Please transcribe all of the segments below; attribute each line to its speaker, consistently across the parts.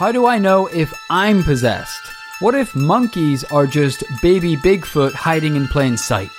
Speaker 1: How do I know if I'm possessed? What if monkeys are just baby Bigfoot hiding in plain sight?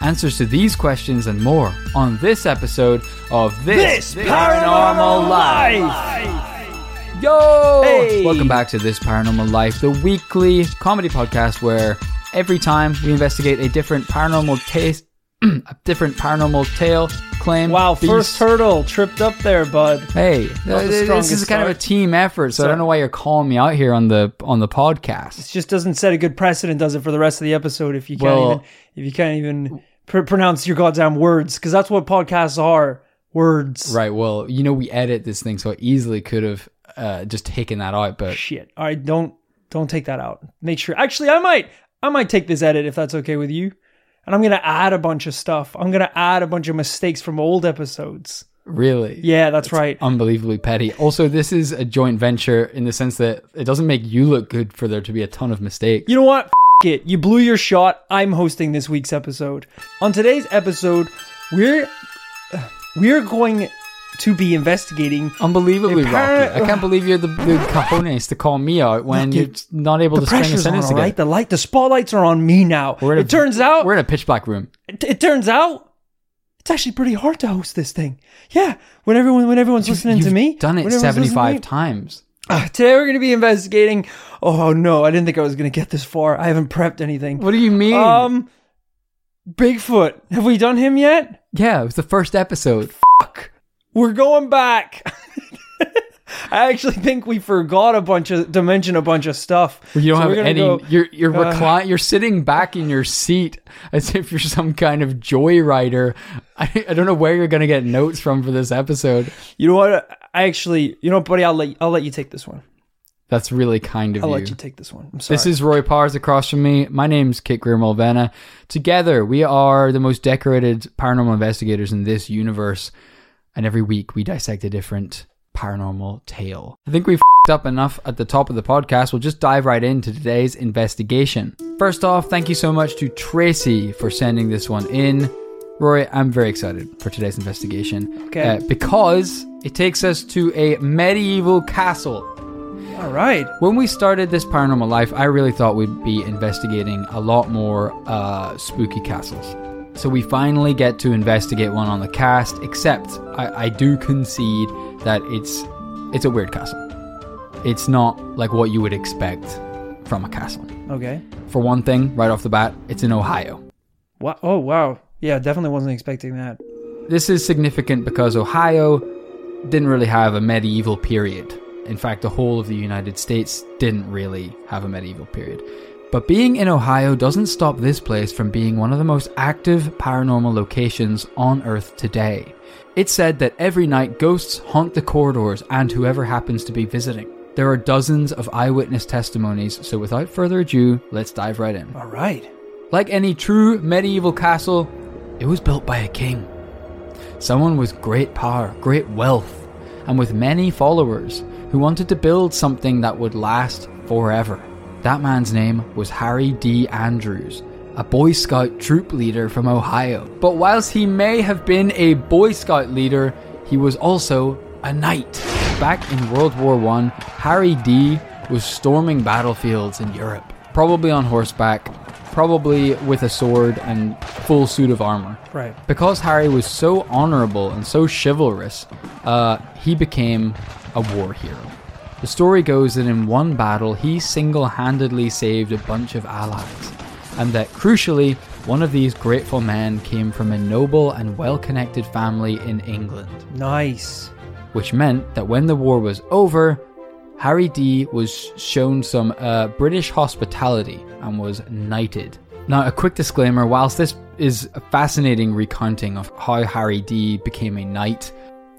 Speaker 1: Answers to these questions and more on this episode of This, this Paranormal Life. Yo!
Speaker 2: Hey!
Speaker 1: Welcome back to This Paranormal Life, the weekly comedy podcast where every time we investigate a different paranormal taste, a different paranormal tale, claim.
Speaker 2: Wow,
Speaker 1: beast.
Speaker 2: first hurdle tripped up there, bud.
Speaker 1: Hey, this is kind of a team effort, so I don't know why you're calling me out here on the on the podcast.
Speaker 2: It just doesn't set a good precedent, does it, for the rest of the episode? If you can't
Speaker 1: Well-
Speaker 2: even if you can't even pr- pronounce your goddamn words, because that's what podcasts are words.
Speaker 1: Right. Well, you know, we edit this thing, so I easily could have uh, just taken that out, but
Speaker 2: Shit. All right, don't don't take that out. Make sure. Actually, I might I might take this edit if that's okay with you. And I'm gonna add a bunch of stuff. I'm gonna add a bunch of mistakes from old episodes.
Speaker 1: really,
Speaker 2: Yeah, that's right.
Speaker 1: unbelievably petty. Also, this is a joint venture in the sense that it doesn't make you look good for there to be a ton of mistakes.
Speaker 2: You know what? F- it. You blew your shot. I'm hosting this week's episode. On today's episode, we're we're going to be investigating.
Speaker 1: Unbelievably, Rocky. I can't believe you're the, the cojones to call me out when you're
Speaker 2: you-
Speaker 1: not able to string a
Speaker 2: pressure's on,
Speaker 1: together.
Speaker 2: right? The light, the spotlights are on me now.
Speaker 1: We're in a-
Speaker 2: it turns out,
Speaker 1: We're in a pitch black room.
Speaker 2: it, it turns out, it's actually pretty hard to host this thing. Yeah, when everyone, when everyone's listening
Speaker 1: You've
Speaker 2: to me,
Speaker 1: done it
Speaker 2: listening to
Speaker 1: 75 times.
Speaker 2: Ah, today we're going to be investigating. Oh no, I didn't think I was going to get this far. I haven't prepped anything.
Speaker 1: What do you mean?
Speaker 2: Um, Bigfoot. Have we done him yet?
Speaker 1: yeah, it was the first episode.
Speaker 2: We're going back. I actually think we forgot a bunch of to mention a bunch of stuff.
Speaker 1: You don't
Speaker 2: So
Speaker 1: have any.
Speaker 2: go-
Speaker 1: you're you're
Speaker 2: uh,
Speaker 1: recline. You're sitting back in your seat as if you're some kind of joyrider. I, I don't know where you're gonna get notes from for this episode.
Speaker 2: You know what? I actually, you know, buddy, I'll let I'll let you take this one.
Speaker 1: That's really kind of
Speaker 2: I'll
Speaker 1: you.
Speaker 2: let you take this one.
Speaker 1: This is Rory Powers across from me. My name's Kit Grier Mulvenna. Together, we are the most decorated paranormal investigators in this universe. And every week, we dissect a different paranormal tale. I think we've fed up enough at the top of the podcast. We'll just dive right into today's investigation. First off, thank you so much to Tracy for sending this one in. Rory, I'm very excited for today's investigation.
Speaker 2: Okay.
Speaker 1: Uh, because it takes us to a medieval castle.
Speaker 2: all right.
Speaker 1: When we started this paranormal life, I really thought we'd be investigating a lot more uh, spooky castles. So we finally get to investigate one on the cast, except I, I do concede that it's it's a weird castle. It's not like what you would expect from a castle.
Speaker 2: Okay.
Speaker 1: For one thing, right off the bat, it's in Ohio.
Speaker 2: Wow. Oh wow. Yeah, definitely wasn't expecting that.
Speaker 1: This is significant because Ohio didn't really have a medieval period. In fact, the whole of the United States didn't really have a medieval period. But being in Ohio doesn't stop this place from being one of the most active paranormal locations on Earth today. It's said that every night ghosts haunt the corridors and whoever happens to be visiting. There are dozens of eyewitness testimonies, so without further ado, let's dive right in.
Speaker 2: All right.
Speaker 1: Like any true medieval castle, it was built by a king. Someone with great power, great wealth, and with many followers who wanted to build something that would last forever. That man's name was Harry D. Andrews, a Boy Scout troop leader from Ohio. But whilst he may have been a Boy Scout leader, he was also a knight. Back in World War I, Harry D. was storming battlefields in Europe, probably on horseback, probably with a sword and full suit of armor.
Speaker 2: Right.
Speaker 1: Because Harry was so honorable and so chivalrous, uh, he became a war hero. The story goes that in one battle, he single handedly saved a bunch of allies, and that crucially, one of these grateful men came from a noble and well connected family in England,
Speaker 2: Nice.
Speaker 1: which meant that when the war was over, Harry D was shown some uh, British hospitality and was knighted. Now, a quick disclaimer whilst this is a fascinating recounting of how Harry D became a knight,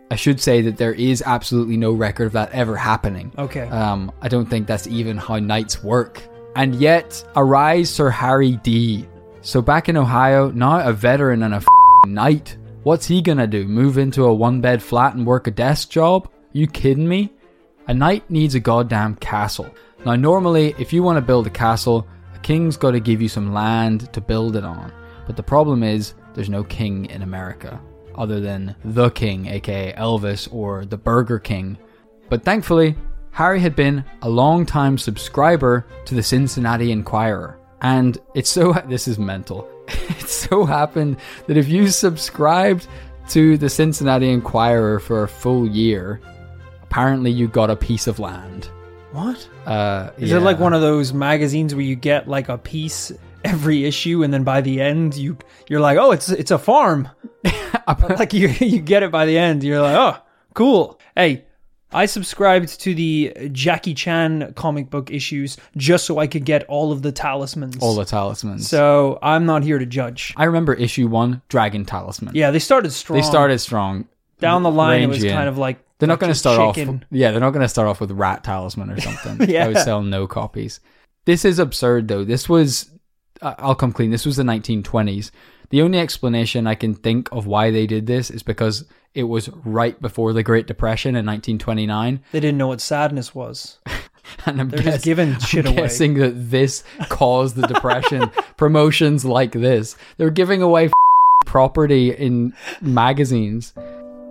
Speaker 1: I should say that there is absolutely no record of that ever happening.
Speaker 2: Okay.
Speaker 1: Um, I don't think that's even how knights work. And yet, arise Sir Harry D. So back in Ohio, now a veteran and a f***ing knight. What's he gonna do? Move into a one bed flat and work a desk job? you kidding me? A knight needs a goddamn castle. Now, normally, if you want to build a castle, a king's got to give you some land to build it on. But the problem is, there's no king in America other than the king, aka Elvis or the Burger King. But thankfully, Harry had been a long-time subscriber to the Cincinnati Enquirer. And it's so, this is mental. It so happened that if you subscribed to the Cincinnati Enquirer for a full year, apparently you got a piece of land.
Speaker 2: What?
Speaker 1: Uh,
Speaker 2: Is it like one of those magazines where you get like a piece every issue, and then by the end you you're like, oh, it's it's a farm. like you you get it by the end, you're like, oh, cool. Hey, I subscribed to the Jackie Chan comic book issues just so I could get all of the talismans.
Speaker 1: all the talismans?
Speaker 2: so I'm not here to judge.
Speaker 1: I remember issue one, Dragon Talisman.
Speaker 2: Yeah, they started strong.
Speaker 1: They started strong.
Speaker 2: down the line. It was kind of like
Speaker 1: They're not going to start
Speaker 2: chicken.
Speaker 1: off. Yeah, they're not going to start off with Rat Talisman or something.
Speaker 2: Yeah.
Speaker 1: I would sell no copies. This is absurd, though. This was. I- I'll come clean. This was the 1920s. The only explanation I can think of why they did this is because it was right before the Great Depression in 1929,
Speaker 2: They didn't know what sadness was.
Speaker 1: and I'm,
Speaker 2: They're
Speaker 1: guess-
Speaker 2: just giving
Speaker 1: I'm
Speaker 2: away.
Speaker 1: guessing that this caused the depression. Promotions like this, they're giving away f- property in magazines,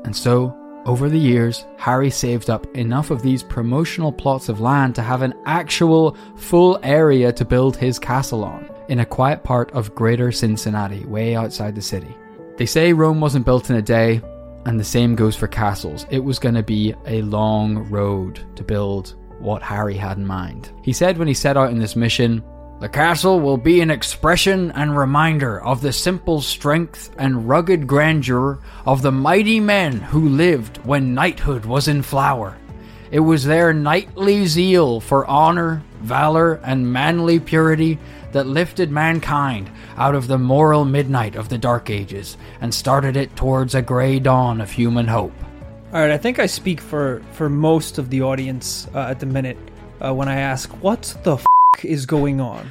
Speaker 1: and so over the years, Harry saved up enough of these promotional plots of land to have an actual full area to build his castle on in a quiet part of Greater Cincinnati, way outside the city. They say Rome wasn't built in a day, and the same goes for castles. It was going to be a long road to build what Harry had in mind. He said when he set out in this mission, the castle will be an expression and reminder of the simple strength and rugged grandeur of the mighty men who lived when knighthood was in flower. It was their knightly zeal for honor, valor, and manly purity that lifted mankind out of the moral midnight of the Dark Ages and started it towards a grey dawn of human hope.
Speaker 2: All right, I think I speak for for most of the audience uh, at the minute uh, when I ask, "What the f- is going on?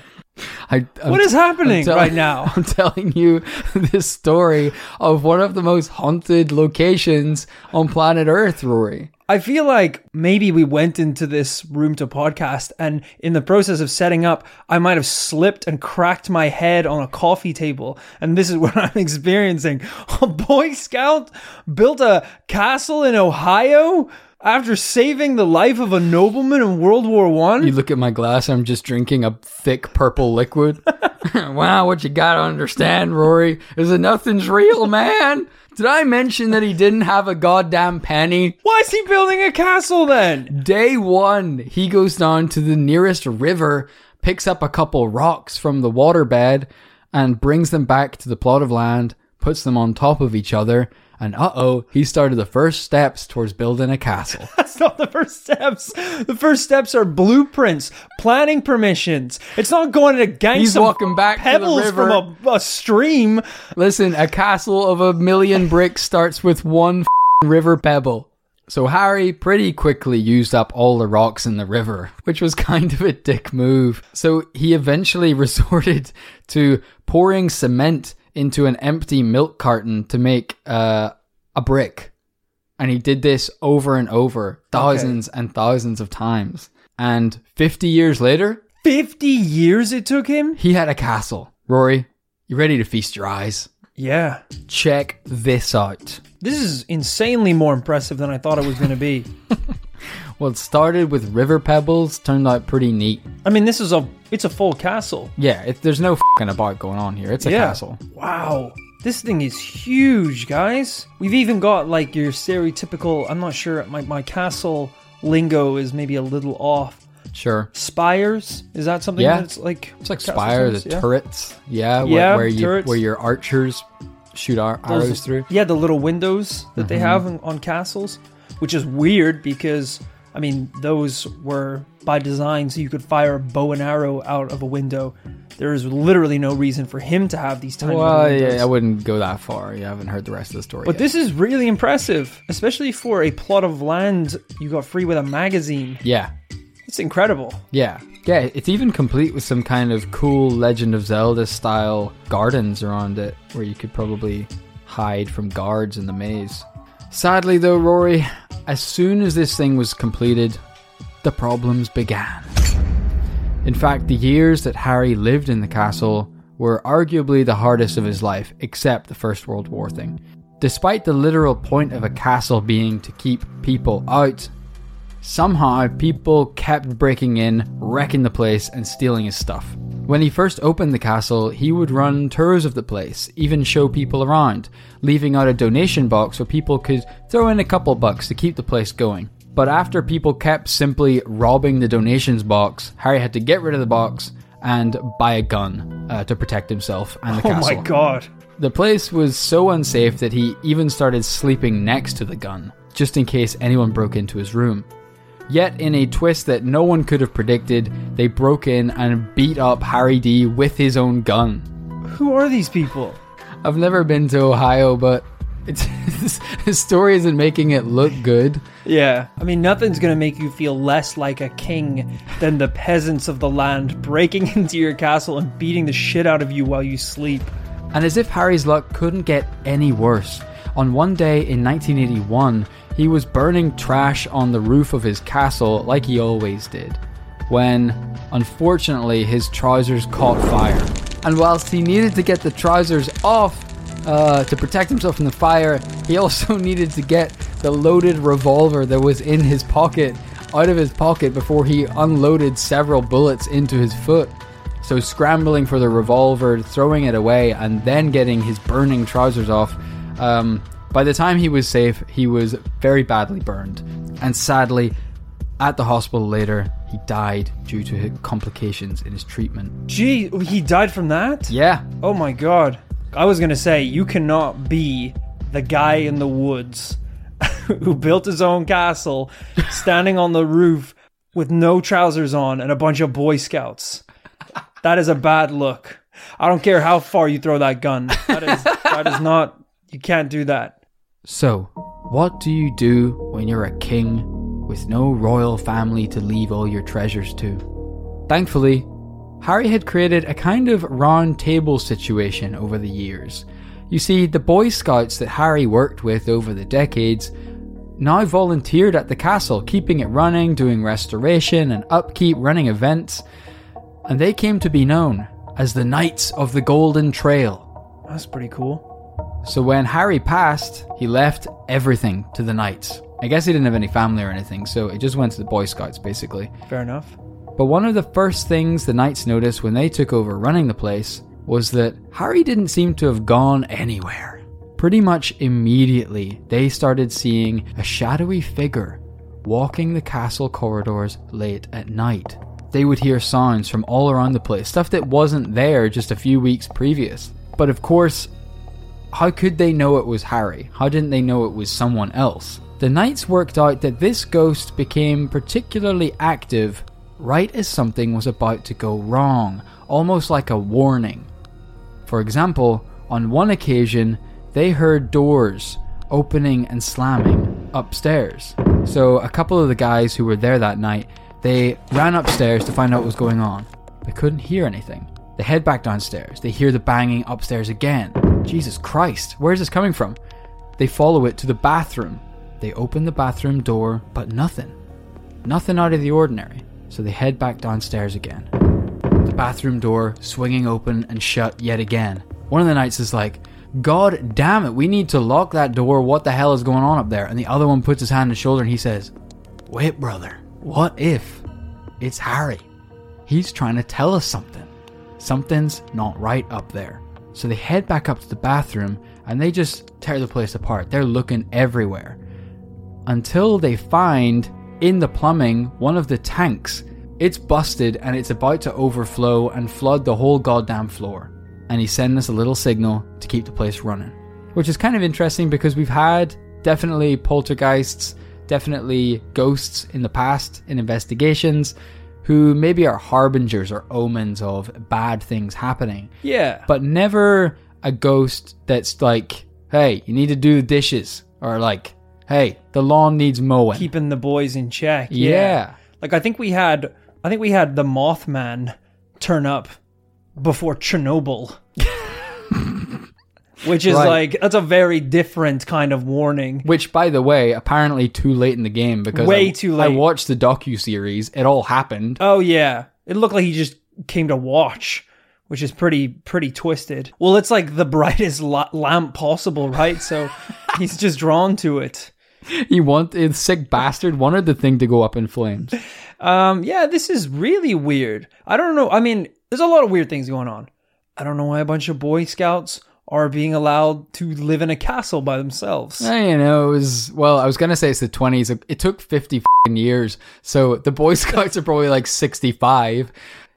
Speaker 1: I,
Speaker 2: What is happening right now?"
Speaker 1: I'm telling you this story of one of the most haunted locations on planet Earth, Rory.
Speaker 2: I feel like maybe we went into this room to podcast, and in the process of setting up, I might have slipped and cracked my head on a coffee table, and this is what I'm experiencing. A Boy Scout built a castle in Ohio after saving the life of a nobleman in World War One.
Speaker 1: You look at my glass, I'm just drinking a thick purple liquid. wow, what you gotta understand, Rory, is that nothing's real, man. Did I mention that he didn't have a goddamn penny?
Speaker 2: Why is he building a castle then?
Speaker 1: Day one, he goes down to the nearest river, picks up a couple rocks from the waterbed, and brings them back to the plot of land, puts them on top of each other, and uh oh, he started the first steps towards building a castle.
Speaker 2: That's not the first steps. The first steps are blueprints, planning permissions. It's not going to gang
Speaker 1: He's walking back to the river.
Speaker 2: from a, a stream.
Speaker 1: Listen, a castle of a million bricks starts with one f***ing river pebble. So Harry pretty quickly used up all the rocks in the river, which was kind of a dick move. So he eventually resorted to pouring cement into an empty milk carton to make uh, a brick. And he did this over and over, thousands and thousands of times. And 50 years later,
Speaker 2: 50 years it took him?
Speaker 1: he had a castle. Rory, you ready to feast your eyes?
Speaker 2: Yeah.
Speaker 1: Check this out.
Speaker 2: This is insanely more impressive than I thought it was going to be.
Speaker 1: Well, it started with river pebbles, turned out pretty neat.
Speaker 2: I mean, this is a it's a full castle.
Speaker 1: Yeah, it, there's no fing about going on here. It's a
Speaker 2: Yeah.
Speaker 1: castle.
Speaker 2: Wow. This thing is huge, guys. We've even got like your stereotypical, I'm not sure, my, my castle lingo is maybe a little off.
Speaker 1: Sure.
Speaker 2: Spires? Is that something
Speaker 1: Yeah.
Speaker 2: that's like
Speaker 1: It's like
Speaker 2: castle
Speaker 1: spire, the
Speaker 2: Yeah.
Speaker 1: turrets. Yeah, where,
Speaker 2: Yeah,
Speaker 1: where you
Speaker 2: turrets.
Speaker 1: where your archers shoot ar-
Speaker 2: Those-
Speaker 1: arrows through.
Speaker 2: Yeah, the little windows that
Speaker 1: Mm-hmm.
Speaker 2: they have on, on castles, which is weird because I mean those were by design so you could fire a bow and arrow out of a window. There is literally no reason for him to have these tiny
Speaker 1: Well, yeah, I wouldn't go that far. You haven't heard the rest of the story.
Speaker 2: but
Speaker 1: yet.
Speaker 2: this is really impressive, especially for a plot of land you got free with a magazine.
Speaker 1: yeah,
Speaker 2: It's incredible.
Speaker 1: yeah, yeah. It's even complete with some kind of cool Legend of Zelda style gardens around it, where you could probably hide from guards in the maze. Sadly, though, Rory, as soon as this thing was completed, the problems began. In fact, the years that Harry lived in the castle were arguably the hardest of his life, except the First World War thing. Despite the literal point of a castle being to keep people out, Somehow, people kept breaking in, wrecking the place, and stealing his stuff. When he first opened the castle, he would run tours of the place, even show people around, leaving out a donation box where people could throw in a couple bucks to keep the place going. But after people kept simply robbing the donations box, Harry had to get rid of the box and buy a gun uh, to protect himself and the
Speaker 2: Oh
Speaker 1: castle.
Speaker 2: my god.
Speaker 1: The place was so unsafe that he even started sleeping next to the gun, just in case anyone broke into his room. Yet, in a twist that no one could have predicted, they broke in and beat up Harry D with his own gun.
Speaker 2: Who are these people?
Speaker 1: I've never been to Ohio, but it's his story isn't making it look good.
Speaker 2: Yeah. I mean, nothing's going to make you feel less like a king than the peasants of the land breaking into your castle and beating the shit out of you while you sleep.
Speaker 1: And as if Harry's luck couldn't get any worse, on one day in 1981, he was burning trash on the roof of his castle like he always did, when, unfortunately, his trousers caught fire. And whilst he needed to get the trousers off uh, to protect himself from the fire, he also needed to get the loaded revolver that was in his pocket out of his pocket before he unloaded several bullets into his foot. So, scrambling for the revolver, throwing it away, and then getting his burning trousers off. Um, by the time he was safe, he was very badly burned. And sadly, at the hospital later, he died due to complications in his treatment.
Speaker 2: Gee, he died from that?
Speaker 1: Yeah,
Speaker 2: Oh my god. I was going to say, you cannot be the guy in the woods who built his own castle, standing on the roof with no trousers on and a bunch of Boy Scouts. That is a bad look. I don't care how far you throw that gun. That is, that is not, you can't do that.
Speaker 1: So, what do you do when you're a king with no royal family to leave all your treasures to? Thankfully, Harry had created a kind of round table situation over the years. You see, the Boy Scouts that Harry worked with over the decades now volunteered at the castle, keeping it running, doing restoration and upkeep, running events, and they came to be known as the Knights of the Golden Trail.
Speaker 2: That's pretty cool.
Speaker 1: So when Harry passed, he left everything to the Knights. I guess he didn't have any family or anything, so it just went to the Boy Scouts basically.
Speaker 2: Fair enough.
Speaker 1: But one of the first things the Knights noticed when they took over running the place was that Harry didn't seem to have gone anywhere. Pretty much immediately, they started seeing a shadowy figure walking the castle corridors late at night. They would hear sounds from all around the place, stuff that wasn't there just a few weeks previous. But of course, how could they know it was Harry? How didn't they know it was someone else? The Knights worked out that this ghost became particularly active right as something was about to go wrong, almost like a warning. For example, on one occasion, they heard doors opening and slamming upstairs. So a couple of the guys who were there that night, they ran upstairs to find out what was going on. They couldn't hear anything. They head back downstairs. They hear the banging upstairs again. Jesus Christ, where is this coming from? They follow it to the bathroom. They open the bathroom door, but nothing. Nothing out of the ordinary. So they head back downstairs again. The bathroom door swinging open and shut yet again. One of the knights is like, God damn it, we need to lock that door. What the hell is going on up there? And the other one puts his hand on his shoulder and he says, Wait, brother, what if it's Harry? He's trying to tell us something. Something's not right up there. So they head back up to the bathroom and they just tear the place apart. They're looking everywhere until they find in the plumbing one of the tanks. It's busted and it's about to overflow and flood the whole goddamn floor. And he's sending us a little signal to keep the place running. Which is kind of interesting because we've had definitely poltergeists, definitely ghosts in the past in investigations who maybe are harbingers or omens of bad things happening
Speaker 2: Yeah.
Speaker 1: but never a ghost that's like, hey, you need to do the dishes, or like, hey, the lawn needs mowing.
Speaker 2: keeping the boys in check.
Speaker 1: yeah.
Speaker 2: Like I think we had I think we had the Mothman turn up before Chernobyl. Which is
Speaker 1: Right.
Speaker 2: like that's a very different kind of warning.
Speaker 1: Which, by the way, apparently too late in the game because
Speaker 2: Way
Speaker 1: I,
Speaker 2: too
Speaker 1: I
Speaker 2: late.
Speaker 1: watched the docu series. It all happened.
Speaker 2: Oh yeah. It looked like he just came to watch, which is pretty pretty twisted. Well, it's like the brightest la- lamp possible, right? So he's just drawn to it.
Speaker 1: he wanted sick bastard wanted the thing to go up in flames.
Speaker 2: Um, yeah, this is really weird. I don't know. I mean, there's a lot of weird things going on. I don't know why a bunch of Boy Scouts are being allowed to live in a castle by themselves.
Speaker 1: Eh, you know, it was well. I was gonna say it's the twenties. It took fifty fing years, so the Boy Scouts are probably like sixty-five.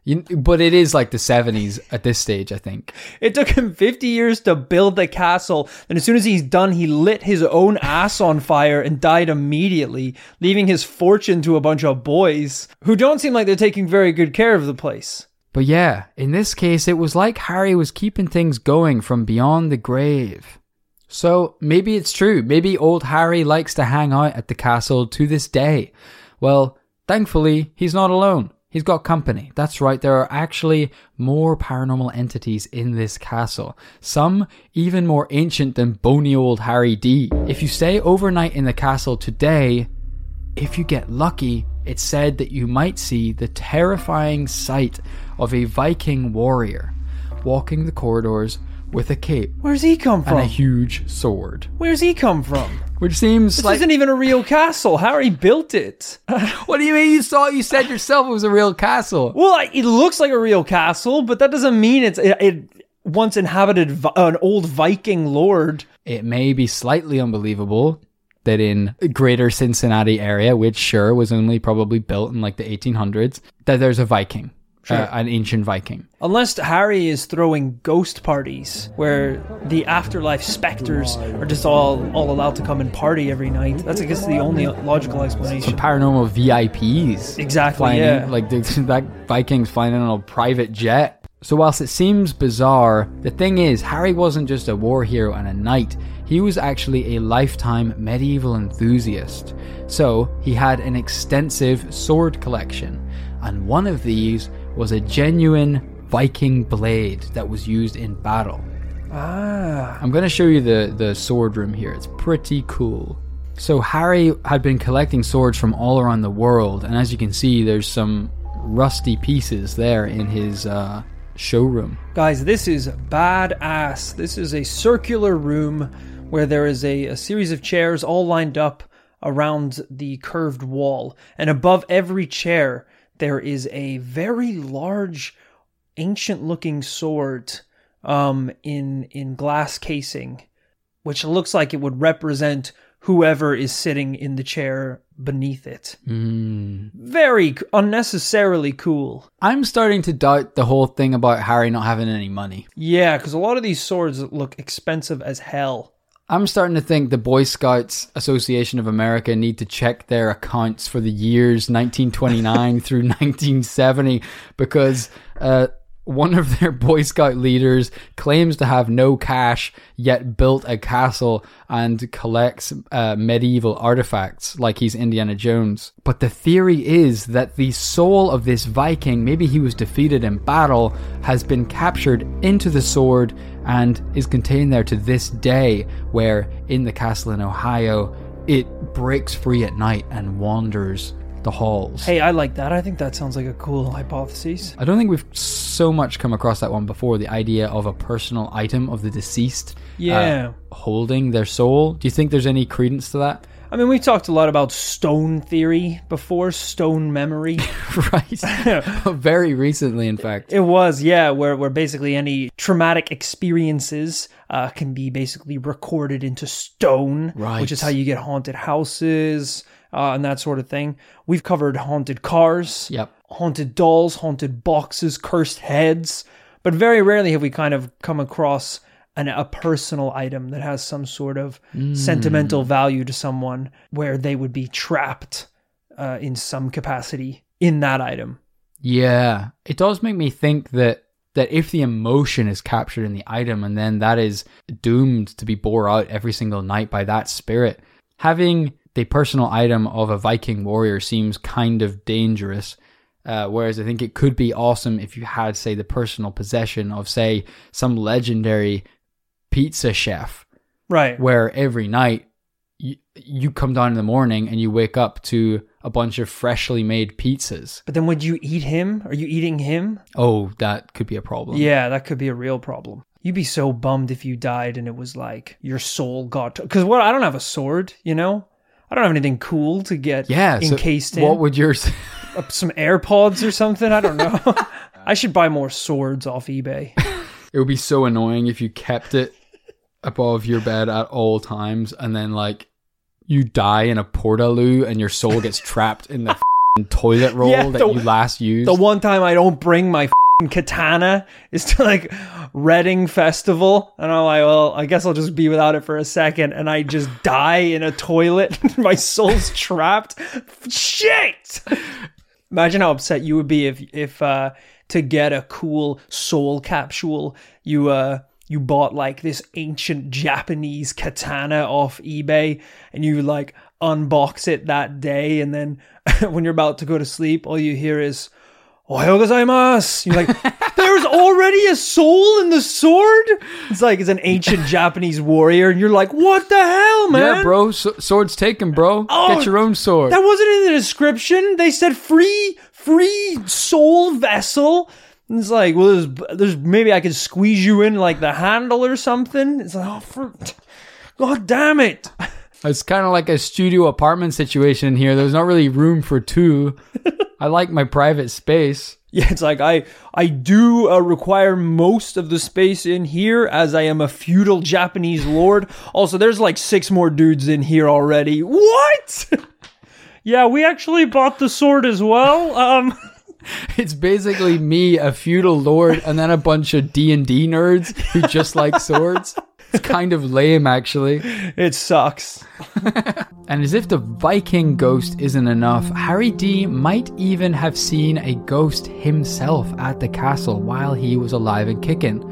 Speaker 1: You, but it is like the seventies at this stage, I think.
Speaker 2: It took him 50 years to build the castle, and as soon as he's done, he lit his own ass on fire and died immediately, leaving his fortune to a bunch of boys who don't seem like they're taking very good care of the place.
Speaker 1: But yeah, in this case, it was like Harry was keeping things going from beyond the grave. So maybe it's true. Maybe old Harry likes to hang out at the castle to this day. Well, thankfully, he's not alone. He's got company. That's right, there are actually more paranormal entities in this castle. Some even more ancient than bony old Harry D. If you stay overnight in the castle today, if you get lucky, it's said that you might see the terrifying sight of a Viking warrior walking the corridors with a cape
Speaker 2: Where's he come from?
Speaker 1: and a huge sword.
Speaker 2: Where's he come from?
Speaker 1: Which seems
Speaker 2: This
Speaker 1: like.
Speaker 2: isn't even a real castle. Harry built it.
Speaker 1: what do you mean you saw? You said yourself it was a real castle.
Speaker 2: Well, it looks like a real castle, but that doesn't mean it's it, it once inhabited an old Viking lord.
Speaker 1: It may be slightly unbelievable that in greater Cincinnati area, which sure was only probably built in like the 1800s, that there's a Viking, uh, an ancient Viking.
Speaker 2: Unless Harry is throwing ghost parties where the afterlife specters are just all all allowed to come and party every night. That's I guess the only logical explanation.
Speaker 1: Paranormal VIPs.
Speaker 2: Exactly. Yeah.
Speaker 1: in, like that Vikings flying in on a private jet. So whilst it seems bizarre, the thing is, Harry wasn't just a war hero and a knight. He was actually a lifetime medieval enthusiast. So he had an extensive sword collection, and one of these was a genuine Viking blade that was used in battle.
Speaker 2: ah.
Speaker 1: I'm going to show you the, the sword room here. It's pretty cool. So, Harry had been collecting swords from all around the world, and as you can see, there's some rusty pieces there in his uh, showroom.
Speaker 2: Guys, this is badass. This is a circular room where there is a, a series of chairs all lined up around the curved wall. And above every chair, there is a very large, ancient looking sword um, in, in glass casing, which looks like it would represent whoever is sitting in the chair beneath it.
Speaker 1: Mm.
Speaker 2: Very unnecessarily cool.
Speaker 1: I'm starting to doubt the whole thing about Harry not having any money.
Speaker 2: Yeah, because a lot of these swords look expensive as hell.
Speaker 1: I'm starting to think the Boy Scouts Association of America need to check their accounts for the years 1929 through 1970 because uh, one of their Boy Scout leaders claims to have no cash yet built a castle and collects uh, medieval artifacts like he's Indiana Jones. But the theory is that the soul of this Viking, maybe he was defeated in battle, has been captured into the sword and is contained there to this day, where in the castle in Ohio, it breaks free at night and wanders the halls.
Speaker 2: Hey, I like that. I think that sounds like a cool hypothesis.
Speaker 1: I don't think we've so much come across that one before. The idea of a personal item of the deceased uh,
Speaker 2: Yeah.
Speaker 1: holding their soul. Do you think there's any credence to that?
Speaker 2: I mean, we've talked a lot about stone theory before, stone memory.
Speaker 1: right. Very recently, in fact.
Speaker 2: it was, yeah, where, where basically any traumatic experiences uh, can be basically recorded into stone,
Speaker 1: Right.
Speaker 2: which is how you get haunted houses uh, and that sort of thing. We've covered haunted cars.
Speaker 1: Yep.
Speaker 2: haunted dolls, haunted boxes, cursed heads, but very rarely have we kind of come across an, a personal item that has some sort of sentimental value to someone where they would be trapped uh, in some capacity in that item.
Speaker 1: Yeah, it does make me think that that if the emotion is captured in the item and then that is doomed to be bore out every single night by that spirit, having the personal item of a Viking warrior seems kind of dangerous. Uh, whereas I think it could be awesome if you had, say, the personal possession of, say, some legendary pizza chef,
Speaker 2: Right.
Speaker 1: where every night you, you come down in the morning and you wake up to a bunch of freshly made pizzas.
Speaker 2: But then would you eat him? Are you eating him?
Speaker 1: Oh, that could be a problem.
Speaker 2: Yeah, that could be a real problem. You'd be so bummed if you died and it was like your soul got because what I don't have a sword, you know. I don't have anything cool to get
Speaker 1: Yeah. so
Speaker 2: encased in.
Speaker 1: What would yours?
Speaker 2: Uh, some AirPods or something? I don't know. I should buy more swords off eBay.
Speaker 1: it would be so annoying if you kept it above your bed at all times, and then like you die in a portaloo, and your soul gets trapped in the f***ing toilet roll
Speaker 2: Yeah,
Speaker 1: that
Speaker 2: the-
Speaker 1: you last used.
Speaker 2: The one time I don't bring my katana is to like Reading Festival, and I'm like, well, I guess I'll just be without it for a second, and I just die in a toilet. my soul's trapped. Shit! Imagine how upset you would be if if uh, to get a cool soul capsule, you uh you bought like this ancient Japanese katana off eBay, and you like unbox it that day, and then when you're about to go to sleep, all you hear is Ohayo gozaimasu. You're like, there's already a soul in the sword. It's like it's an ancient Japanese warrior, and you're like, what the hell, man?
Speaker 1: yeah, bro. So, sword's taken, bro.
Speaker 2: Oh,
Speaker 1: Get your own sword.
Speaker 2: That wasn't in the description. They said free, free soul vessel. And it's like, well, there's, there's maybe I could squeeze you in like the handle or something. It's like, oh, for, god damn it!
Speaker 1: It's kind of like a studio apartment situation here. There's not really room for two. I like my private space.
Speaker 2: Yeah, it's like I I do uh, require most of the space in here as I am a feudal Japanese lord. Also, there's like six more dudes in here already. What? yeah, we actually bought the sword as well. Um.
Speaker 1: It's basically me, a feudal lord, and then a bunch of D and D nerds who just like swords. It's kind of lame, actually.
Speaker 2: It sucks.
Speaker 1: And as if the Viking ghost isn't enough, Harry D might even have seen a ghost himself at the castle while he was alive and kicking.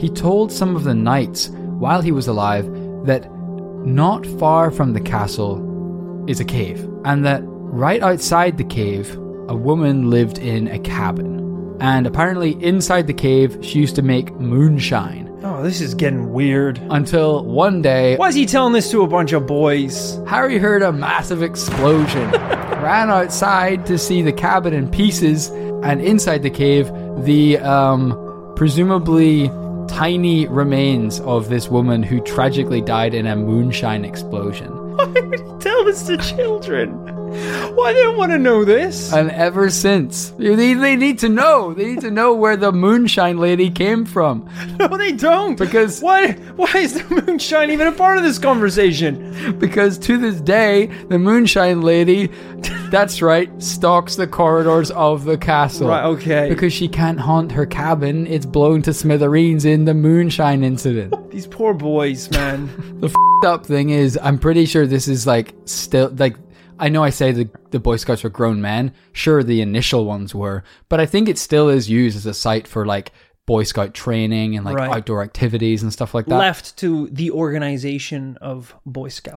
Speaker 1: He told some of the knights while he was alive that not far from the castle is a cave, and that right outside the cave, a woman lived in a cabin. And apparently, inside the cave, she used to make moonshine.
Speaker 2: Oh, this is getting weird.
Speaker 1: Until one day,
Speaker 2: Why is he telling this to a bunch of boys?
Speaker 1: Harry heard a massive explosion, ran outside to see the cabin in pieces, and inside the cave, the um, presumably tiny remains of this woman who tragically died in a moonshine explosion.
Speaker 2: Why would he tell this to children? Why they don't want to know this?
Speaker 1: And ever since, they, they need to know. They need to know where the moonshine lady came from.
Speaker 2: no, they don't.
Speaker 1: Because-
Speaker 2: why? Why is the moonshine even a part of this conversation?
Speaker 1: Because to this day, the moonshine lady, that's right, stalks the corridors of the castle.
Speaker 2: Right, okay.
Speaker 1: Because she can't haunt her cabin. It's blown to smithereens in the moonshine incident.
Speaker 2: These poor boys, man.
Speaker 1: the f***ed up thing is, I'm pretty sure this is like still like. I know I say the, the Boy Scouts were grown men. Sure, the initial ones were, but I think it still is used as a site for like Boy Scout training and like
Speaker 2: Right.
Speaker 1: outdoor activities and stuff like that.
Speaker 2: Left to the organization of Boy Scouts.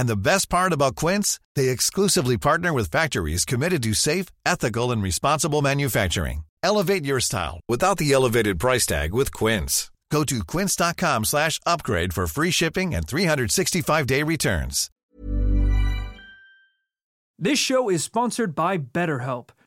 Speaker 3: And the best part about Quince, they exclusively partner with factories committed to safe, ethical, and responsible manufacturing. Elevate your style without the elevated price tag with Quince. Go to quince.com slash upgrade for free shipping and 365-day returns.
Speaker 2: This show is sponsored by BetterHelp.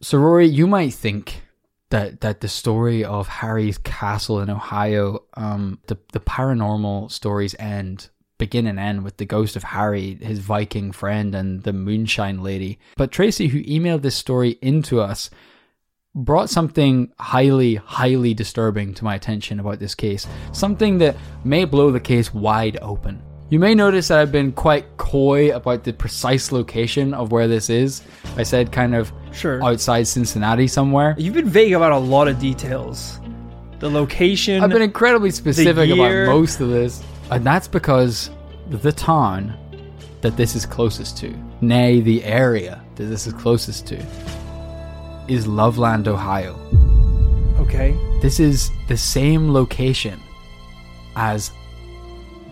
Speaker 1: So, Rory, you might think that that the story of Harry's castle in Ohio, um, the the paranormal stories end begin and end with the ghost of Harry, his Viking friend, and the Moonshine Lady. But Tracy, who emailed this story into us, brought something highly, highly disturbing to my attention about this case. Something that may blow the case wide open. You may notice that I've been quite coy about the precise location of where this is. I said kind of
Speaker 2: Sure.
Speaker 1: outside Cincinnati somewhere.
Speaker 2: You've been vague about a lot of details. The location.
Speaker 1: I've been incredibly specific about most of this, and that's because the town that this is closest to, nay, the area that this is closest to, is Loveland, Ohio.
Speaker 2: okay.
Speaker 1: This is the same location as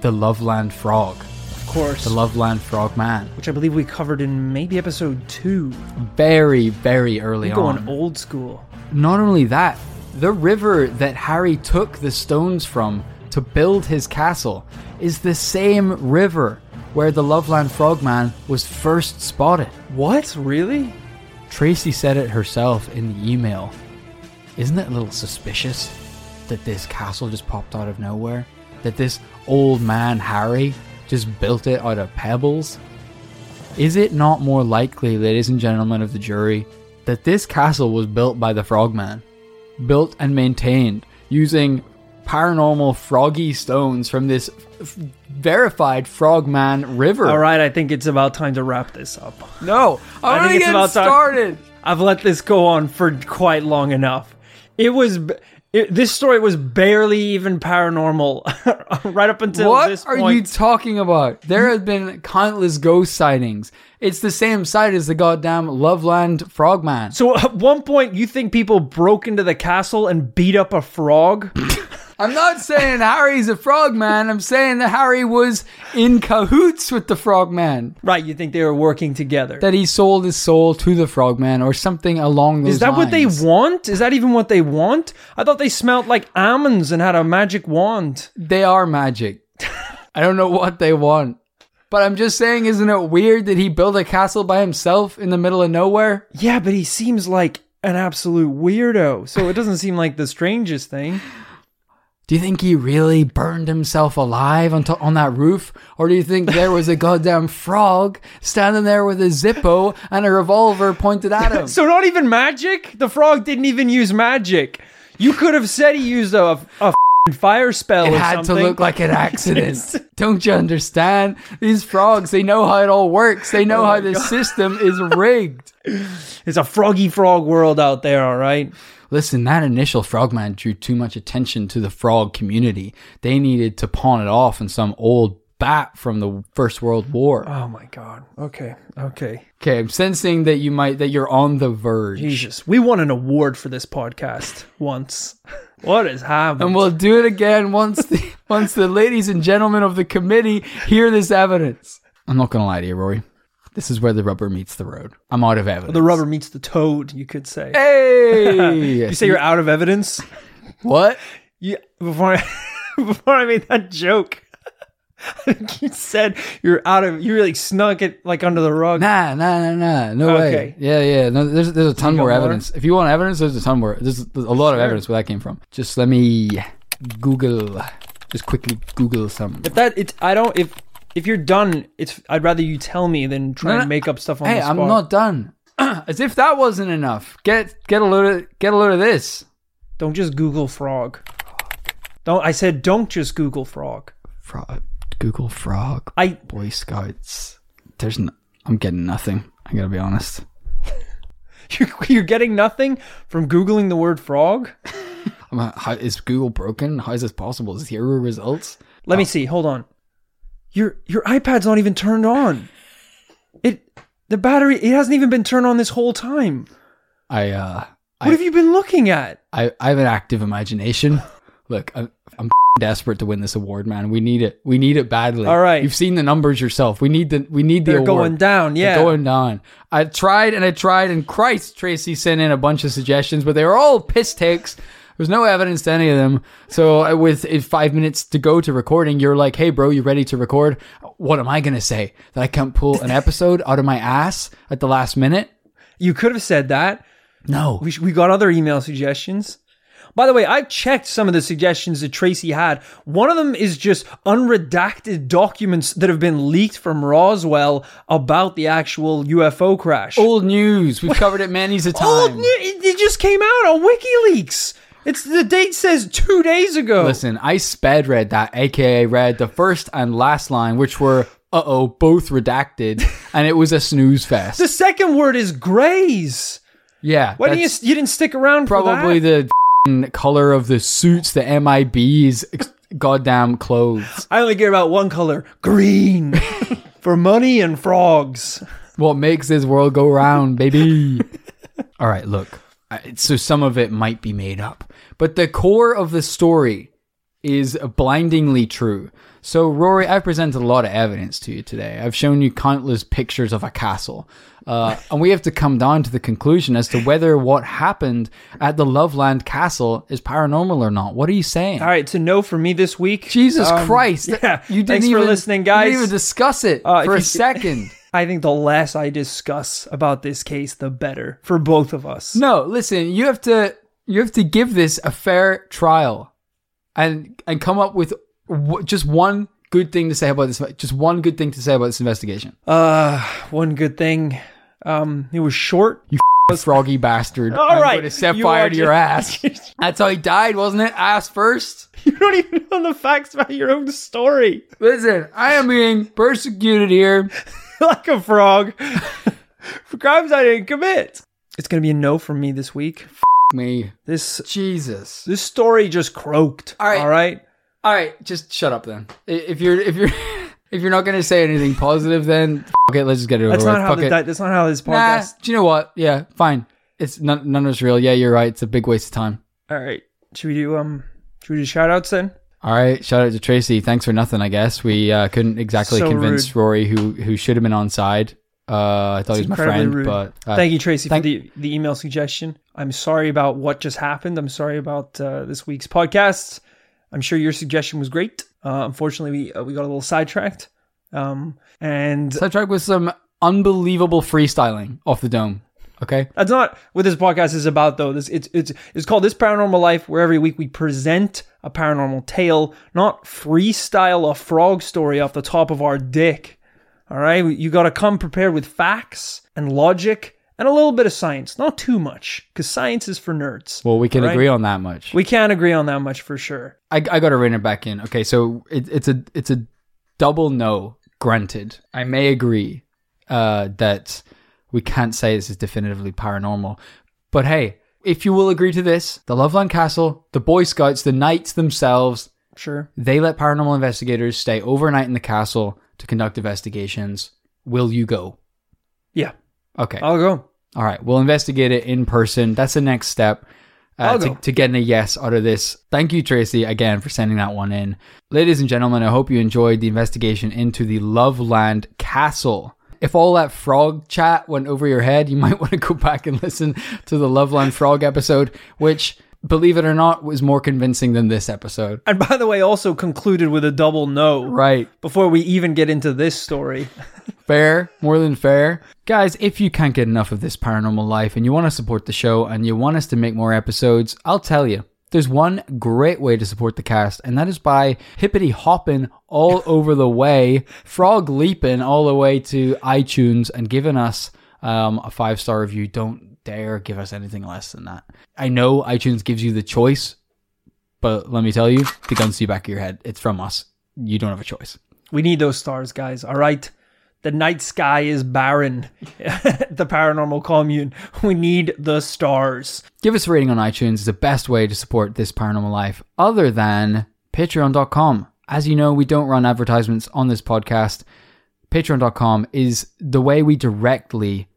Speaker 1: the Loveland Frog,
Speaker 2: Of course.
Speaker 1: the Loveland Frog Man.
Speaker 2: which I believe we covered in maybe episode two.
Speaker 1: Very, very early
Speaker 2: We're going
Speaker 1: on.
Speaker 2: old school.
Speaker 1: Not only that, the river that Harry took the stones from to build his castle is the same river where the Loveland Frogman was first spotted.
Speaker 2: What? Really?
Speaker 1: Tracy said it herself in the email. Isn't it a little suspicious that this castle just popped out of nowhere? That this old man Harry just built it out of pebbles? Is it not more likely, ladies and gentlemen of the jury, that this castle was built by the Frogman? Built and maintained using paranormal froggy stones from this f- verified Frogman river.
Speaker 2: All right, I think it's about time to wrap this up.
Speaker 1: No,
Speaker 2: I
Speaker 1: I'm
Speaker 2: think it's
Speaker 1: get
Speaker 2: about time-
Speaker 1: started.
Speaker 2: I've let this go on for quite long enough. It was. It, this story was barely even paranormal right up until this.
Speaker 1: What
Speaker 2: this
Speaker 1: are you talking about? There have been countless ghost sightings. It's the same site as the goddamn Loveland Frogman.
Speaker 2: so at one point, you think people broke into the castle and beat up a frog?
Speaker 1: I'm not saying Harry's a frogman. I'm saying that Harry was in cahoots with the frogman.
Speaker 2: right, you think they were working together.
Speaker 1: That he sold his soul to the frogman or something along those lines.
Speaker 2: Is that what they want? Is that even what they want? I thought they smelled like almonds and had a magic wand.
Speaker 1: They are magic. I don't know what they want. But I'm just saying, isn't it weird that he built a castle by himself in the middle of nowhere?
Speaker 2: Yeah, but he seems like an absolute weirdo. So it doesn't seem like the strangest thing.
Speaker 1: Do you think he really burned himself alive on, to- on that roof? Or do you think there was a goddamn frog standing there with a Zippo and a revolver pointed at him?
Speaker 2: So not even magic? The frog didn't even use magic. You could have said he used a, a fire spell
Speaker 1: it had to look like an accident. Don't you understand? These frogs, they know how it all works. They know
Speaker 2: Oh
Speaker 1: how the system is rigged.
Speaker 2: It's a froggy frog world out there, all right?
Speaker 1: Listen, that initial frogman drew too much attention to the frog community. They needed to pawn it off in some old bat from the First World War.
Speaker 2: Oh my god. Okay. Okay.
Speaker 1: Okay, I'm sensing that you might that you're on the verge.
Speaker 2: Jesus. We won an award for this podcast once. What is happening?
Speaker 1: And we'll do it again once the once the ladies and gentlemen of the committee hear this evidence. I'm not gonna lie to you, Rory. This is where the rubber meets the road. I'm out of evidence.
Speaker 2: the rubber meets the toad, you could say.
Speaker 1: Hey,
Speaker 2: You say you're out of evidence?
Speaker 1: what?
Speaker 2: Yeah, before I, before I made that joke, I think you said you're out of. You really snuck it like under the rug.
Speaker 1: Nah, nah, nah, nah. No
Speaker 2: Okay.
Speaker 1: way. Yeah, yeah. No, there's there's a ton
Speaker 2: got
Speaker 1: more
Speaker 2: more?
Speaker 1: evidence. If you want evidence, there's a ton more. There's, there's a lot of evidence where that came from. Just let me Google. Just quickly Google some.
Speaker 2: If that it's I don't if if you're done, it's I'd rather you tell me than try
Speaker 1: No, no.
Speaker 2: and make up stuff on
Speaker 1: Hey,
Speaker 2: the spot.
Speaker 1: I'm not done. As if that wasn't enough. Get get a load of get a load of this.
Speaker 2: Don't just Google frog. Don't I said don't just Google frog.
Speaker 1: Frog. Google frog.
Speaker 2: I
Speaker 1: Boy Scouts. There's n- I'm getting nothing. I gotta be honest.
Speaker 2: you're, you're getting nothing from googling the word frog.
Speaker 1: I'm a, how, is Google broken? How is this possible? Zero results?
Speaker 2: Let me oh. see. Hold on. Your your iPad's not even turned on. It the battery it hasn't even been turned on this whole time.
Speaker 1: I uh
Speaker 2: What have you been looking at?
Speaker 1: I, I have an active imagination. Look, I, I'm desperate to win this award, man. We need it. We need it badly.
Speaker 2: All right.
Speaker 1: You've seen the numbers yourself. We need the we need the
Speaker 2: They're
Speaker 1: award.
Speaker 2: going down,
Speaker 1: They're
Speaker 2: yeah.
Speaker 1: going down. I tried and I tried, and Christ, Tracy sent in a bunch of suggestions, but they were all piss takes. There's no evidence to any of them. So uh, with five minutes to go to recording, you're like, "Hey, bro, you ready to record?" What am I gonna say? That I can't pull an episode out of my ass at the last minute?
Speaker 2: You could have said that.
Speaker 1: No.
Speaker 2: We, we got other email suggestions. By the way, I checked some of the suggestions that Tracy had. One of them is just unredacted documents that have been leaked from Roswell about the actual UFO crash.
Speaker 1: Old news. We've covered it many a time.
Speaker 2: Old new- it, it just came out on WikiLeaks. It's the date says two days ago.
Speaker 1: Listen, I sped read that, aka read the first and last line, which were uh oh, both redacted, and it was a snooze fest.
Speaker 2: The second word is grays.
Speaker 1: yeah,
Speaker 2: Why didn't you? You didn't stick around for
Speaker 1: probably the color of the suits, the MIB's goddamn clothes.
Speaker 2: I only care about one color: green, for money and frogs.
Speaker 1: What makes this world go round, baby? All right, look. So some of it might be made up, but the core of the story is blindingly true. So, Rory, I've presented a lot of evidence to you today. I've shown you countless pictures of a castle. Uh, and we have to come down to the conclusion as to whether what happened at the Loveland Castle is paranormal or not. What are you saying?
Speaker 2: All right, so no for me this week.
Speaker 1: Jesus
Speaker 2: Um,
Speaker 1: Christ.
Speaker 2: Yeah,
Speaker 1: You didn't
Speaker 2: thanks
Speaker 1: even,
Speaker 2: for listening,
Speaker 1: You
Speaker 2: guys.
Speaker 1: didn't even discuss it
Speaker 2: Uh,
Speaker 1: for a
Speaker 2: you-
Speaker 1: second.
Speaker 2: I think the less I discuss about this case, the better for both of us.
Speaker 1: No, listen, you have to you have to give this a fair trial, and and come up with w- just one good thing to say about this. Just one good thing to say about this investigation.
Speaker 2: Uh, one good thing, um, it was short.
Speaker 1: You froggy bastard!
Speaker 2: All
Speaker 1: I'm
Speaker 2: right,
Speaker 1: going to set
Speaker 2: you
Speaker 1: fire to your ass. That's how he died, wasn't it? Ass first.
Speaker 2: You don't even know the facts about your own story.
Speaker 1: Listen, I am being persecuted here.
Speaker 2: like a frog for crimes I didn't commit. It's gonna be a no from me this week.
Speaker 1: Me,
Speaker 2: This
Speaker 1: Jesus.
Speaker 2: this story just croaked.
Speaker 1: All right.
Speaker 2: All right.
Speaker 1: All right, just shut up then. If you're if you're if you're not to say anything positive, then okay, let's just get it over
Speaker 2: That's
Speaker 1: with.
Speaker 2: not how the, that, that's not how this
Speaker 1: Nah,
Speaker 2: podcast.
Speaker 1: do you know what? Yeah, fine. It's none, none of it's real. Yeah, you're right. It's a big waste of time.
Speaker 2: All right. Should we do um? Should we do shout outs then?
Speaker 1: All right, shout out to Tracy. Thanks for nothing. I guess we uh, couldn't exactly
Speaker 2: So
Speaker 1: convince
Speaker 2: rude.
Speaker 1: Rory, who who should have been on side. Uh, I thought he was my friend,
Speaker 2: rude.
Speaker 1: but uh,
Speaker 2: Thank you, Tracy,
Speaker 1: thank-
Speaker 2: for the, the email suggestion. I'm sorry about what just happened. I'm sorry about uh, this week's podcast. I'm sure your suggestion was great. Uh, unfortunately, we uh, we got a little sidetracked. Um, and
Speaker 1: sidetracked with some unbelievable freestyling off the dome. Okay,
Speaker 2: that's not what this podcast is about, though. This it's it's it's called This Paranormal Life, where every week we present a paranormal tale, not freestyle a frog story off the top of our dick. All right, you got to come prepared with facts and logic and a little bit of science, not too much, because science is for nerds.
Speaker 1: well we can
Speaker 2: right?
Speaker 1: agree on that much.
Speaker 2: We can't agree on that much for sure.
Speaker 1: I, I got to rein it back in. Okay, so it, it's a it's a double no. Granted, I may agree uh, that we can't say this is definitively paranormal, but hey, if you will agree to this, the Loveland Castle, the Boy Scouts, the Knights themselves,
Speaker 2: Sure.
Speaker 1: they let paranormal investigators stay overnight in the castle to conduct investigations. Will you go?
Speaker 2: Yeah,
Speaker 1: Okay.
Speaker 2: I'll go.
Speaker 1: All right, we'll investigate it in person. That's the next step uh, to, to getting a yes out of this. Thank you, Tracy, again for sending that one in. Ladies and gentlemen, I hope you enjoyed the investigation into the Loveland Castle. If all that frog chat went over your head, you might want to go back and listen to the Loveland Frog episode, which, believe it or not, was more convincing than this episode.
Speaker 2: And by the way, also concluded with a double no.
Speaker 1: Right.
Speaker 2: Before we even get into this story.
Speaker 1: Fair, more than fair. Guys, if you can't get enough of this paranormal life and you want to support the show and you want us to make more episodes, I'll tell you. There's one great way to support the cast, and that is by hippity hopping all over the way, frog leaping all the way to iTunes and giving us um, a five star review. Don't dare give us anything less than that. I know iTunes gives you the choice, but let me tell you, the gun's to the back of your head. It's from us. You don't have a choice.
Speaker 2: We need those stars, guys. All right. The night sky is barren. the paranormal commune. We need the stars.
Speaker 1: Give us a rating on iTunes is the best way to support this paranormal life, other than patreon.com. As you know, we don't run advertisements on this podcast. Patreon.com is the way we directly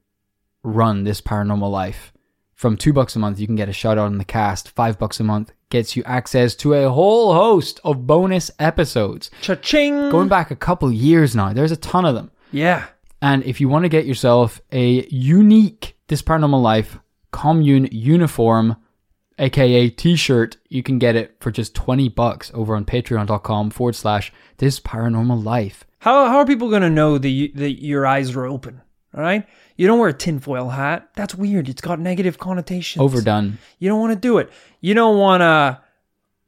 Speaker 1: run this paranormal life. From two bucks a month, you can get a shout out on the cast. Five bucks a month gets you access to a whole host of bonus episodes.
Speaker 2: Cha-ching!
Speaker 1: Going back a couple years now, there's a ton of them.
Speaker 2: Yeah.
Speaker 1: And if you want to get yourself a unique This Paranormal Life commune uniform, aka t-shirt, you can get it for just 20 bucks over on patreon.com forward slash This Paranormal Life.
Speaker 2: How, how are people going to know that, you, that your eyes are open? All right? You don't wear a tinfoil hat. That's weird. It's got negative connotations.
Speaker 1: Overdone.
Speaker 2: You don't want to do it. You don't want to.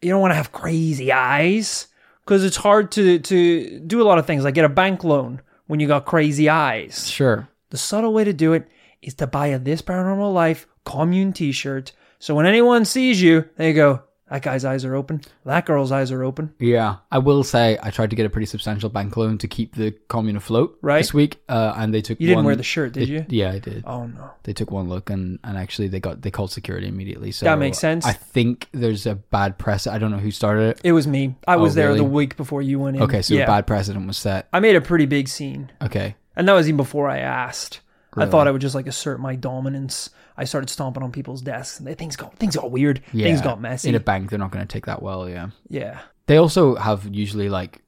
Speaker 2: You don't want to have crazy eyes because it's hard to to do a lot of things like get a bank loan when you got crazy eyes.
Speaker 1: Sure.
Speaker 2: The subtle way to do it is to buy a This Paranormal Life commune T-shirt. So when anyone sees you, they go, "That guy's eyes are open. That girl's eyes are open."
Speaker 1: Yeah, I will say I tried to get a pretty substantial bank loan to keep the commune afloat
Speaker 2: Right.
Speaker 1: this week, uh, and they took.
Speaker 2: You didn't
Speaker 1: one-
Speaker 2: wear the shirt, did
Speaker 1: they-
Speaker 2: you?
Speaker 1: Yeah, I did.
Speaker 2: Oh no.
Speaker 1: They took one look and, and actually they got they called security immediately. So
Speaker 2: That makes sense.
Speaker 1: I think there's a bad press. I don't know who started it.
Speaker 2: It was me. I was there
Speaker 1: Oh, really?
Speaker 2: the week before you went in.
Speaker 1: Okay, so
Speaker 2: yeah.
Speaker 1: a bad precedent was set.
Speaker 2: I made a pretty big scene.
Speaker 1: Okay,
Speaker 2: And that was even before I asked. I thought I would just like assert my dominance. I started stomping on people's desks, and they, things got things got weird.
Speaker 1: yeah.
Speaker 2: Things got messy.
Speaker 1: In a bank, they're not going to take that well. Yeah,
Speaker 2: yeah,
Speaker 1: they also have usually like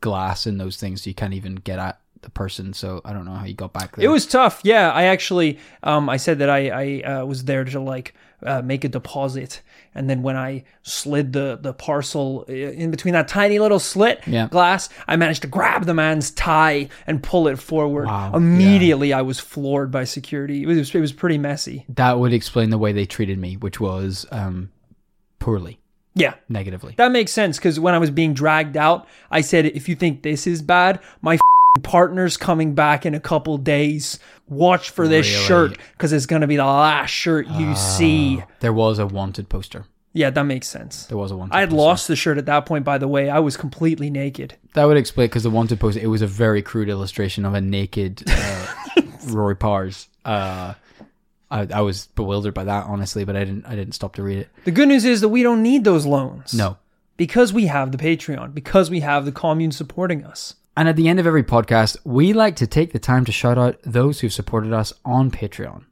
Speaker 1: glass in those things, so you can't even get at the person. So I don't know how you got back there.
Speaker 2: it was tough. Yeah, I actually, um, I said that I I uh, was there to like uh, make a deposit, and then when I slid the the parcel uh, in between that tiny little slit
Speaker 1: Yeah.
Speaker 2: glass, I managed to grab the man's tie and pull it forward.
Speaker 1: Wow,
Speaker 2: Immediately, I was floored by security. It was it was pretty messy.
Speaker 1: that would explain the way they treated me, which was um, poorly,
Speaker 2: Yeah,
Speaker 1: negatively.
Speaker 2: That makes sense because when I was being dragged out, I said, if you think this is bad, my partner's coming back in a couple days. Watch for this
Speaker 1: Really?
Speaker 2: shirt because it's going to be the last shirt you see.
Speaker 1: there was a wanted poster.
Speaker 2: Yeah, that makes sense.
Speaker 1: There was a wanted.
Speaker 2: I had
Speaker 1: poster.
Speaker 2: lost the shirt at that point, by the way. I was completely naked.
Speaker 1: That would explain because the wanted poster. It was a very crude illustration of a naked uh, Rory Powers. Uh, I, I was bewildered by that, honestly, but I didn't. I didn't stop to read it.
Speaker 2: The good news is that we don't need those loans.
Speaker 1: No.
Speaker 2: Because we have the Patreon, because we have the commune supporting us.
Speaker 1: And at the end of every podcast, we like to take the time to shout out those who've supported us on Patreon.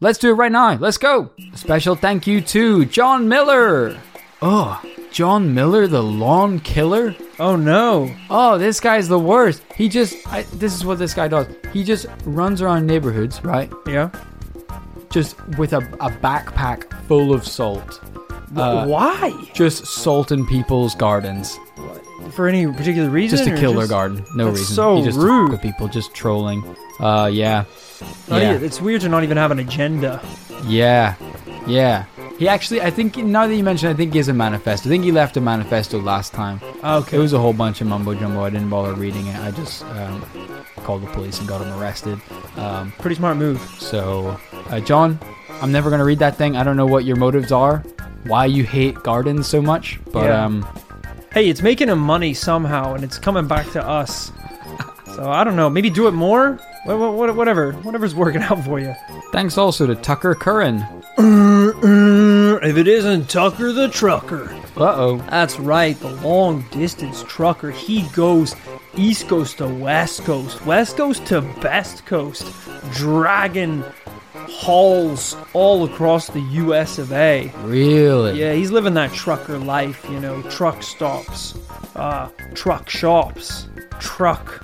Speaker 1: Let's do it right now. Let's go. A special thank you to John Miller. Oh, John Miller, the lawn killer.
Speaker 2: Oh no.
Speaker 1: Oh, this guy's the worst. He just, I, this is what this guy does. He just runs around neighborhoods, right?
Speaker 2: Yeah.
Speaker 1: Just with a, a backpack full of salt. Uh,
Speaker 2: Why?
Speaker 1: Just salt in people's gardens.
Speaker 2: For any particular reason?
Speaker 1: Just to kill their garden. No
Speaker 2: That's
Speaker 1: reason.
Speaker 2: so
Speaker 1: he just
Speaker 2: rude.
Speaker 1: with people, just trolling. Uh, yeah. Yeah.
Speaker 2: even- it's weird to not even have an agenda.
Speaker 1: Yeah, yeah. He actually, I think, now that you mention, I think he has a manifesto. I think he left a manifesto last time.
Speaker 2: Okay.
Speaker 1: It was a whole bunch of mumbo jumbo. I didn't bother reading it. I just um, called the police and got him arrested. Um,
Speaker 2: Pretty smart move.
Speaker 1: so, uh, John, I'm never gonna read that thing. I don't know what your motives are, why you hate gardens so much, but
Speaker 2: Yeah.
Speaker 1: um,
Speaker 2: Hey, it's making him money somehow, and it's coming back to us. So I don't know. Maybe do it more. Wha- wha- wha- Whatever. Whatever's working out for you.
Speaker 1: thanks also to Tucker Curran.
Speaker 2: If it isn't Tucker the trucker.
Speaker 1: Uh oh.
Speaker 2: That's right, the long distance trucker. He goes East Coast to West Coast, West Coast to Best Coast, dragging hauls all across the US of A.
Speaker 1: Really?
Speaker 2: Yeah, he's living that trucker life, you know, truck stops, uh, truck shops, truck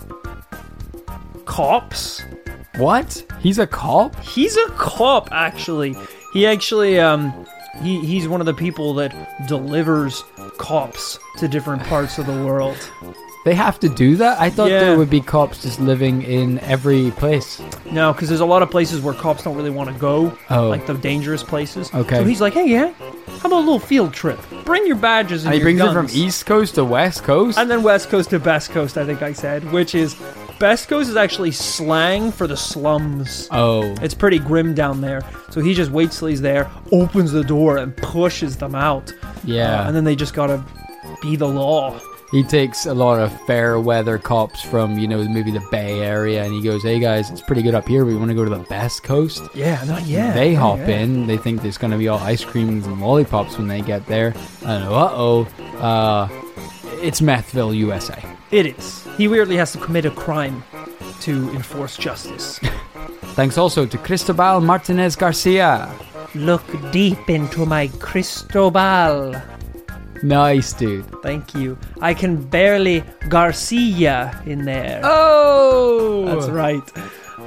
Speaker 2: cops.
Speaker 1: What? He's a cop?
Speaker 2: He's a cop, actually. He actually, um, he, he's one of the people that delivers cops to different parts of the world.
Speaker 1: They have to do that? I thought
Speaker 2: Yeah.
Speaker 1: there would be cops just living in every place.
Speaker 2: No, because there's a lot of places where cops don't really want to go,
Speaker 1: Oh.
Speaker 2: like the dangerous places.
Speaker 1: Okay.
Speaker 2: So he's like, hey, yeah, how about a little field trip? Bring your badges and,
Speaker 1: And he brings it from East Coast to West Coast?
Speaker 2: And then West Coast to Best Coast, I think I said, which is Best Coast is actually slang for the slums.
Speaker 1: oh.
Speaker 2: It's pretty grim down there. So he just waits till he's there, opens the door, and pushes them out.
Speaker 1: Yeah.
Speaker 2: Uh, and then they just gotta be the law.
Speaker 1: He takes a lot of fair weather cops from, you know, maybe the Bay Area and he goes, hey guys, it's pretty good up here, We want to go to the Best Coast?
Speaker 2: Yeah, no, yeah.
Speaker 1: they hop
Speaker 2: yeah.
Speaker 1: in. They think there's going to be all ice creams and lollipops when they get there. And uh oh, uh, it's Methville, USA.
Speaker 2: It is. He weirdly has to commit a crime to enforce justice.
Speaker 1: Thanks also to Cristobal Martinez Garcia.
Speaker 2: Look deep into my crystal ball.
Speaker 1: Nice, dude.
Speaker 2: Thank you. I can barely Garcia in there.
Speaker 1: Oh,
Speaker 2: That's right.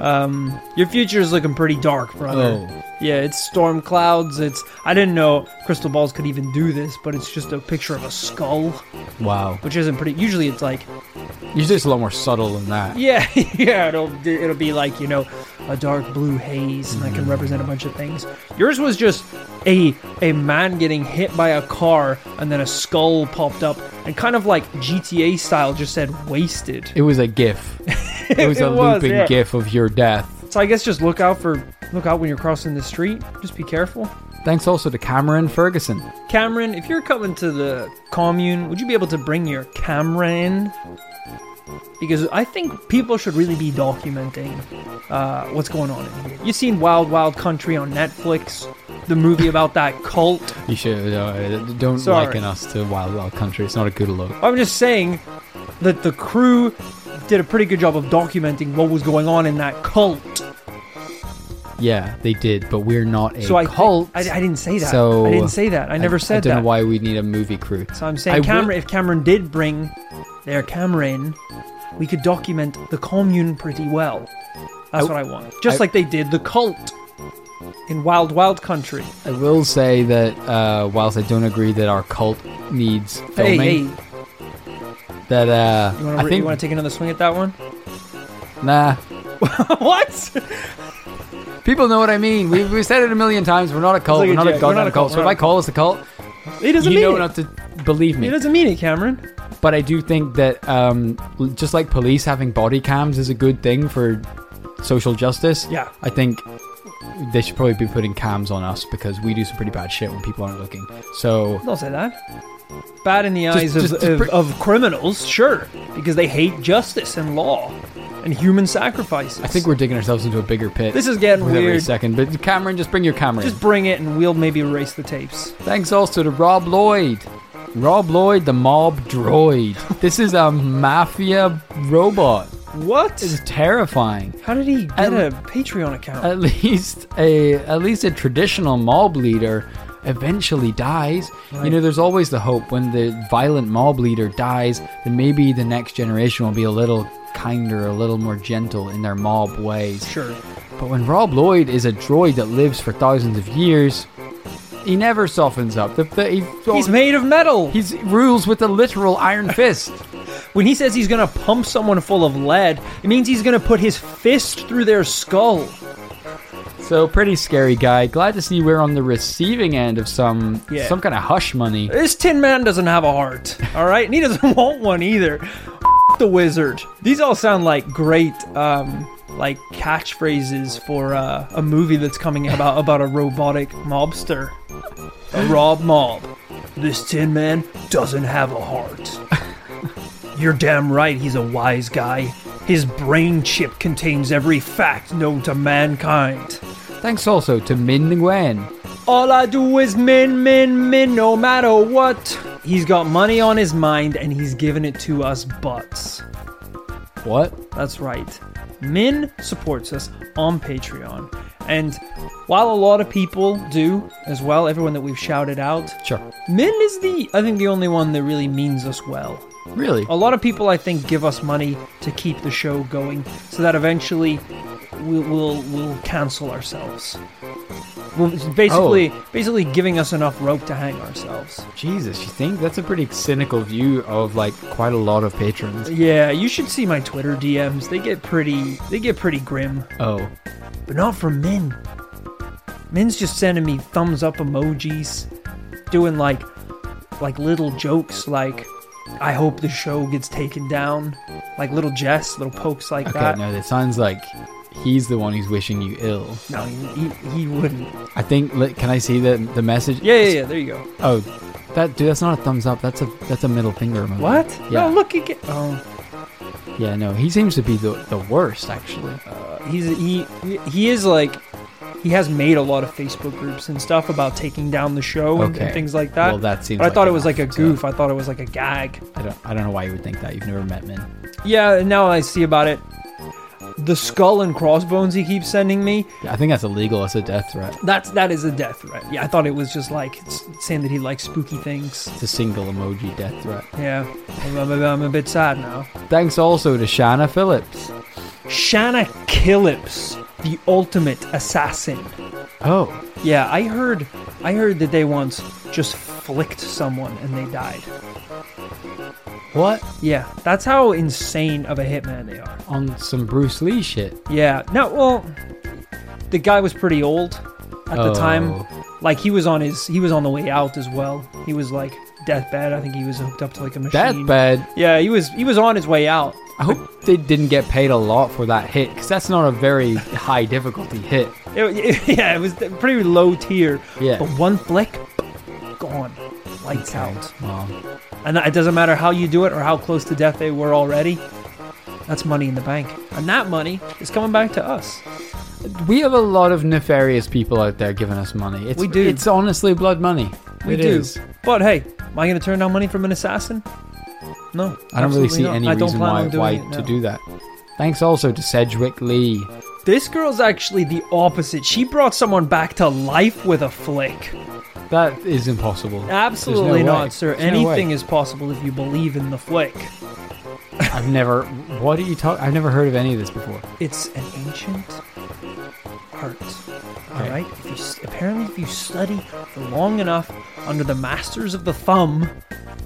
Speaker 2: Um, your future is looking pretty dark, brother.
Speaker 1: Oh.
Speaker 2: Yeah, it's storm clouds. It's I didn't know crystal balls could even do this, but it's just a picture of a skull,
Speaker 1: Wow.
Speaker 2: which isn't pretty. Usually, it's like
Speaker 1: Usually it's a lot more subtle than that.
Speaker 2: yeah, yeah. It'll it'll be like you know a dark blue haze, and that can represent a bunch of things. Yours was just a a man getting hit by a car, and then a skull popped up, and kind of like GTA style, just said wasted.
Speaker 1: It was a GIF. It was a
Speaker 2: was,
Speaker 1: looping
Speaker 2: yeah.
Speaker 1: GIF of your death.
Speaker 2: So I guess just look out for look out when you're crossing the street. Just be careful.
Speaker 1: Thanks also to Cameron Ferguson.
Speaker 2: Cameron, if you're coming to the commune, would you be able to bring your camera in? Because I think people should really be documenting uh, what's going on in here. You've seen Wild Wild Country on Netflix, the movie about that cult.
Speaker 1: You should uh, don't
Speaker 2: Sorry.
Speaker 1: liken us to Wild Wild Country. It's not a good look.
Speaker 2: I'm just saying that the crew did a pretty good job of documenting what was going on in that cult.
Speaker 1: Yeah, they did, but we're not a
Speaker 2: So I,
Speaker 1: cult.
Speaker 2: I, I didn't say that.
Speaker 1: So
Speaker 2: I didn't say that. I never said
Speaker 1: I don't
Speaker 2: that.
Speaker 1: know why we need a movie crew.
Speaker 2: So I'm
Speaker 1: I
Speaker 2: saying, Cameron, if Cameron did bring their camera in, we could document the commune pretty well. That's
Speaker 1: I-
Speaker 2: what I want. Just
Speaker 1: I-
Speaker 2: like they did the cult in Wild Wild Country.
Speaker 1: I will say that uh, whilst I don't agree that our cult needs filming,
Speaker 2: hey,
Speaker 1: that uh,
Speaker 2: you
Speaker 1: I
Speaker 2: want to
Speaker 1: think
Speaker 2: you want to take another swing at that one?
Speaker 1: nah.
Speaker 2: what?
Speaker 1: People know what I mean. We we said it a million times. We're not a cult.
Speaker 2: like
Speaker 1: we're
Speaker 2: a
Speaker 1: not a
Speaker 2: joke. We're not a
Speaker 1: cult.
Speaker 2: cult.
Speaker 1: So if I call us a cult,
Speaker 2: He doesn't
Speaker 1: you
Speaker 2: mean
Speaker 1: know
Speaker 2: it.
Speaker 1: not to believe me.
Speaker 2: He doesn't mean it, Cameron.
Speaker 1: But I do think that um, just like police having body cams is a good thing for social justice.
Speaker 2: Yeah.
Speaker 1: I think they should probably be putting cams on us because we do some pretty bad shit when people aren't looking. So
Speaker 2: Don't say that. Bad in the
Speaker 1: Just-
Speaker 2: eyes of,
Speaker 1: just- just
Speaker 2: of, of criminals, sure, because they hate justice and law and human sacrifices.
Speaker 1: I think we're digging ourselves into a bigger pit.
Speaker 2: This is getting
Speaker 1: with every
Speaker 2: weird.
Speaker 1: second. But Cameron, just bring your camera.
Speaker 2: Just
Speaker 1: in.
Speaker 2: bring it and we'll maybe erase the tapes.
Speaker 1: Thanks also to Rob Lloyd. Rob Lloyd, the mob droid. this is a mafia robot.
Speaker 2: What?
Speaker 1: It's terrifying.
Speaker 2: How did he get
Speaker 1: At-
Speaker 2: a Patreon account?
Speaker 1: At least a at least a traditional mob leader eventually dies. You know, there's always the hope when the violent mob leader dies, then maybe the next generation will be a little kinder, a little more gentle in their mob ways.
Speaker 2: sure.
Speaker 1: But when Rob Lloyd is a droid that lives for thousands of years, he never softens up. The, the, he,
Speaker 2: He's made of metal.
Speaker 1: He rules with a literal iron fist.
Speaker 2: When he says he's gonna pump someone full of lead, it means he's gonna put his fist through their skull.
Speaker 1: So pretty scary guy. Glad to see we're on the receiving end of some
Speaker 2: Yeah.
Speaker 1: some kind of hush money.
Speaker 2: This Tin Man doesn't have a heart, all right, and he doesn't want one either. the wizard. These all sound like great, um, like catchphrases for uh, a movie that's coming about about a robotic mobster, a Rob Mob. This Tin Man doesn't have a heart. You're damn right. He's a wise guy. His brain chip contains every fact known to mankind.
Speaker 1: Thanks also to Min Nguyen.
Speaker 2: All I do is min, min, min, no matter what. He's got money on his mind and he's giving it to us butts.
Speaker 1: What?
Speaker 2: That's right. Min supports us on Patreon. And while a lot of people do as well, everyone that we've shouted out,
Speaker 1: Sure.
Speaker 2: Min is the, I think, the only one that really means us well.
Speaker 1: Really?
Speaker 2: A lot of people, I think, give us money to keep the show going so that eventually we'll, we'll, we'll cancel ourselves. Well, basically, oh. basically giving us enough rope to hang ourselves.
Speaker 1: Jesus, you think that's a pretty cynical view of like quite a lot of patrons.
Speaker 2: Yeah, you should see my Twitter DMs. They get pretty, they get pretty grim,
Speaker 1: Oh,
Speaker 2: but not from Min. Min's just sending me thumbs up emojis, doing like, like little jokes, like, I hope the show gets taken down, like little jests, little pokes like
Speaker 1: okay.
Speaker 2: that.
Speaker 1: No, that sounds like he's the one who's wishing you ill.
Speaker 2: No, he, he, he wouldn't.
Speaker 1: I think. li- Can I see the the message?
Speaker 2: Yeah, yeah, yeah. There you go.
Speaker 1: Oh, that dude. That's not a thumbs up. That's a that's a middle finger emoji.
Speaker 2: What?
Speaker 1: Yeah.
Speaker 2: No, look again. Oh,
Speaker 1: Yeah. No, he seems to be the the worst actually.
Speaker 2: Uh, he's he he is like he has made a lot of Facebook groups and stuff about taking down the show and, and
Speaker 1: Okay.
Speaker 2: things like that.
Speaker 1: Well, that seems
Speaker 2: But I
Speaker 1: like
Speaker 2: thought it
Speaker 1: enough,
Speaker 2: was like a
Speaker 1: so-
Speaker 2: goof. I thought it was like a gag.
Speaker 1: I don't I don't know why you would think that. You've never met Min.
Speaker 2: Yeah. and Now I see about it. The skull and crossbones he keeps sending me.
Speaker 1: Yeah, I think that's illegal. That's a death threat.
Speaker 2: That's that is a death threat. Yeah, I thought it was just like saying that he likes spooky things.
Speaker 1: It's a single emoji death threat.
Speaker 2: Yeah, I'm, I'm, I'm a bit sad now.
Speaker 1: Thanks also to Shanna Phillips.
Speaker 2: Shanna Killips, the ultimate assassin.
Speaker 1: Oh,
Speaker 2: Yeah, I heard I heard that they once just flicked someone and they died.
Speaker 1: What?
Speaker 2: Yeah, that's how insane of a hitman they are.
Speaker 1: On some Bruce Lee shit.
Speaker 2: Yeah. No, well, the guy was pretty old at the time.
Speaker 1: Oh.
Speaker 2: Like he was on his he was on the way out as well. He was like deathbed. I think he was hooked up to like a machine.
Speaker 1: Deathbed.
Speaker 2: Yeah, he was he was on his way out.
Speaker 1: I hope they didn't get paid a lot for that hit, because that's not a very high difficulty hit.
Speaker 2: It- it- yeah, it was pretty low tier.
Speaker 1: Yeah.
Speaker 2: But one flick, gone, lights out.
Speaker 1: Well,
Speaker 2: And it doesn't matter how you do it or how close to death they were already. That's money in the bank, and that money is coming back to us.
Speaker 1: we have a lot of nefarious people out there giving us money. It's,
Speaker 2: We do.
Speaker 1: It's honestly blood money.
Speaker 2: We
Speaker 1: It
Speaker 2: do.
Speaker 1: is.
Speaker 2: But hey, am I going to turn down money from an assassin? No.
Speaker 1: I don't really see
Speaker 2: not.
Speaker 1: any reason why, why
Speaker 2: it
Speaker 1: to do that. Thanks also to Sedgwick Lee.
Speaker 2: This girl's actually the opposite. She brought someone back to life with a flick.
Speaker 1: That is impossible.
Speaker 2: Absolutely
Speaker 1: no
Speaker 2: not,
Speaker 1: way.
Speaker 2: sir.
Speaker 1: There's no.
Speaker 2: Anything is possible if you believe in the flick.
Speaker 1: I've never. What are you talking? I've never heard of any of this before.
Speaker 2: It's an ancient art. All right. If you, apparently, if you study for long enough under the masters of the thumb,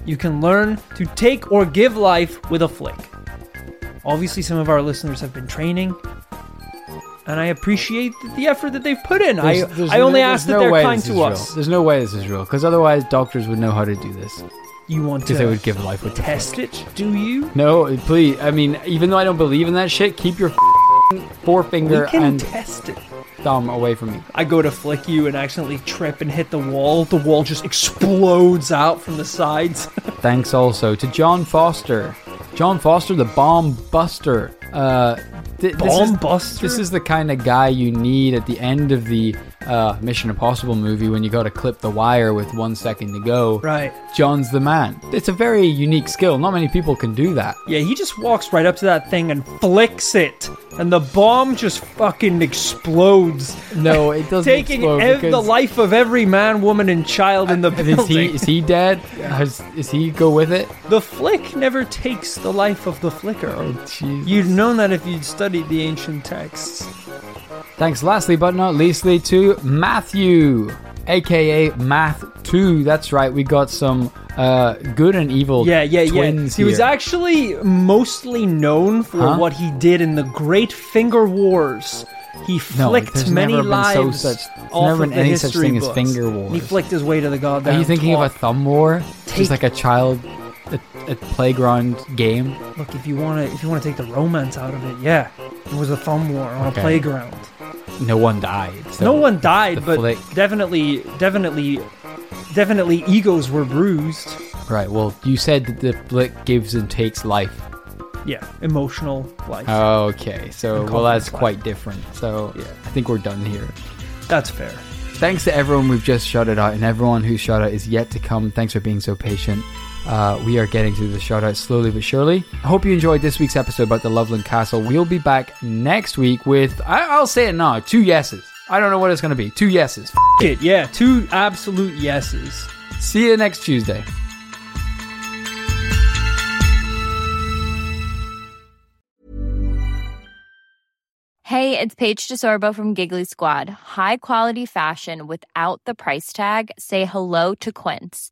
Speaker 2: you can learn to take or give life with a flick. Obviously, some of our listeners have been training, and I appreciate the effort that they've put in. I,
Speaker 1: There's- there's
Speaker 2: I only
Speaker 1: no-
Speaker 2: ask that
Speaker 1: no
Speaker 2: they're kind to
Speaker 1: is
Speaker 2: us.
Speaker 1: There's no way this is real, because otherwise doctors would know how to do this.
Speaker 2: You want
Speaker 1: Because they
Speaker 2: to
Speaker 1: would give life with
Speaker 2: test it? Do you?
Speaker 1: No, please. I mean, even though I don't believe in that shit, keep your fing
Speaker 2: forefinger can
Speaker 1: and
Speaker 2: test it.
Speaker 1: thumb away from me.
Speaker 2: I go to flick you and accidentally trip and hit the wall. The wall just explodes out from the sides.
Speaker 1: Thanks also to John Foster. John Foster, the bomb buster. Uh, th- this
Speaker 2: Bomb
Speaker 1: is-
Speaker 2: buster?
Speaker 1: This is the kind of guy you need at the end of the uh, Mission Impossible movie when you got to clip the wire with one second to go.
Speaker 2: right.
Speaker 1: John's the man. It's a very unique skill. Not many people can do that.
Speaker 2: Yeah, he just walks right up to that thing and flicks it, and the bomb just fucking explodes,
Speaker 1: No, it doesn't.
Speaker 2: taking
Speaker 1: explode
Speaker 2: ev- the life of every man, woman, and child in the
Speaker 1: Is
Speaker 2: building.
Speaker 1: he is he dead? Has, is he go with it?
Speaker 2: The flick never takes the life of the flicker.
Speaker 1: Oh jeez.
Speaker 2: You'd known that if you'd studied the ancient texts.
Speaker 1: Thanks lastly but not leastly to Matthew, aka Math2. That's right, we got some uh, good and evil
Speaker 2: Yeah, yeah, yeah.
Speaker 1: twins
Speaker 2: He was actually mostly known for
Speaker 1: Huh?
Speaker 2: what he did in the Great Finger Wars. He flicked
Speaker 1: there's
Speaker 2: many
Speaker 1: been so
Speaker 2: lives
Speaker 1: such-
Speaker 2: off
Speaker 1: never
Speaker 2: of
Speaker 1: been
Speaker 2: the
Speaker 1: any such
Speaker 2: history
Speaker 1: thing as
Speaker 2: books.
Speaker 1: finger
Speaker 2: He flicked his way to the goddamn
Speaker 1: Are you thinking of a thumb war?
Speaker 2: Take-
Speaker 1: Just like a child, a, a playground game?
Speaker 2: Look, if you want to, if you want to take the romance out of it, yeah, it was a thumb war on
Speaker 1: Okay.
Speaker 2: a playground.
Speaker 1: No one died. so
Speaker 2: no one died, but
Speaker 1: flick.
Speaker 2: definitely, definitely, definitely, egos were bruised.
Speaker 1: Right, well, you said that the flick gives and takes life.
Speaker 2: Yeah, emotional life.
Speaker 1: Okay, so, well, that's
Speaker 2: life.
Speaker 1: quite different. So,
Speaker 2: Yeah.
Speaker 1: I think we're done here.
Speaker 2: That's fair.
Speaker 1: Thanks to everyone we've just shouted out and everyone whose shout out is yet to come. Thanks for being so patient. Uh, we are getting to the shout out slowly but surely. I hope you enjoyed this week's episode about the Loveland Castle. We'll be back next week with, I- I'll say it now, two yeses. I don't know what it's going to be. Two yeses. F-
Speaker 2: It, yeah, two absolute yeses.
Speaker 1: See you next Tuesday.
Speaker 4: Hey, it's Paige DeSorbo from Giggly Squad. High quality fashion without the price tag. Say hello to Quince.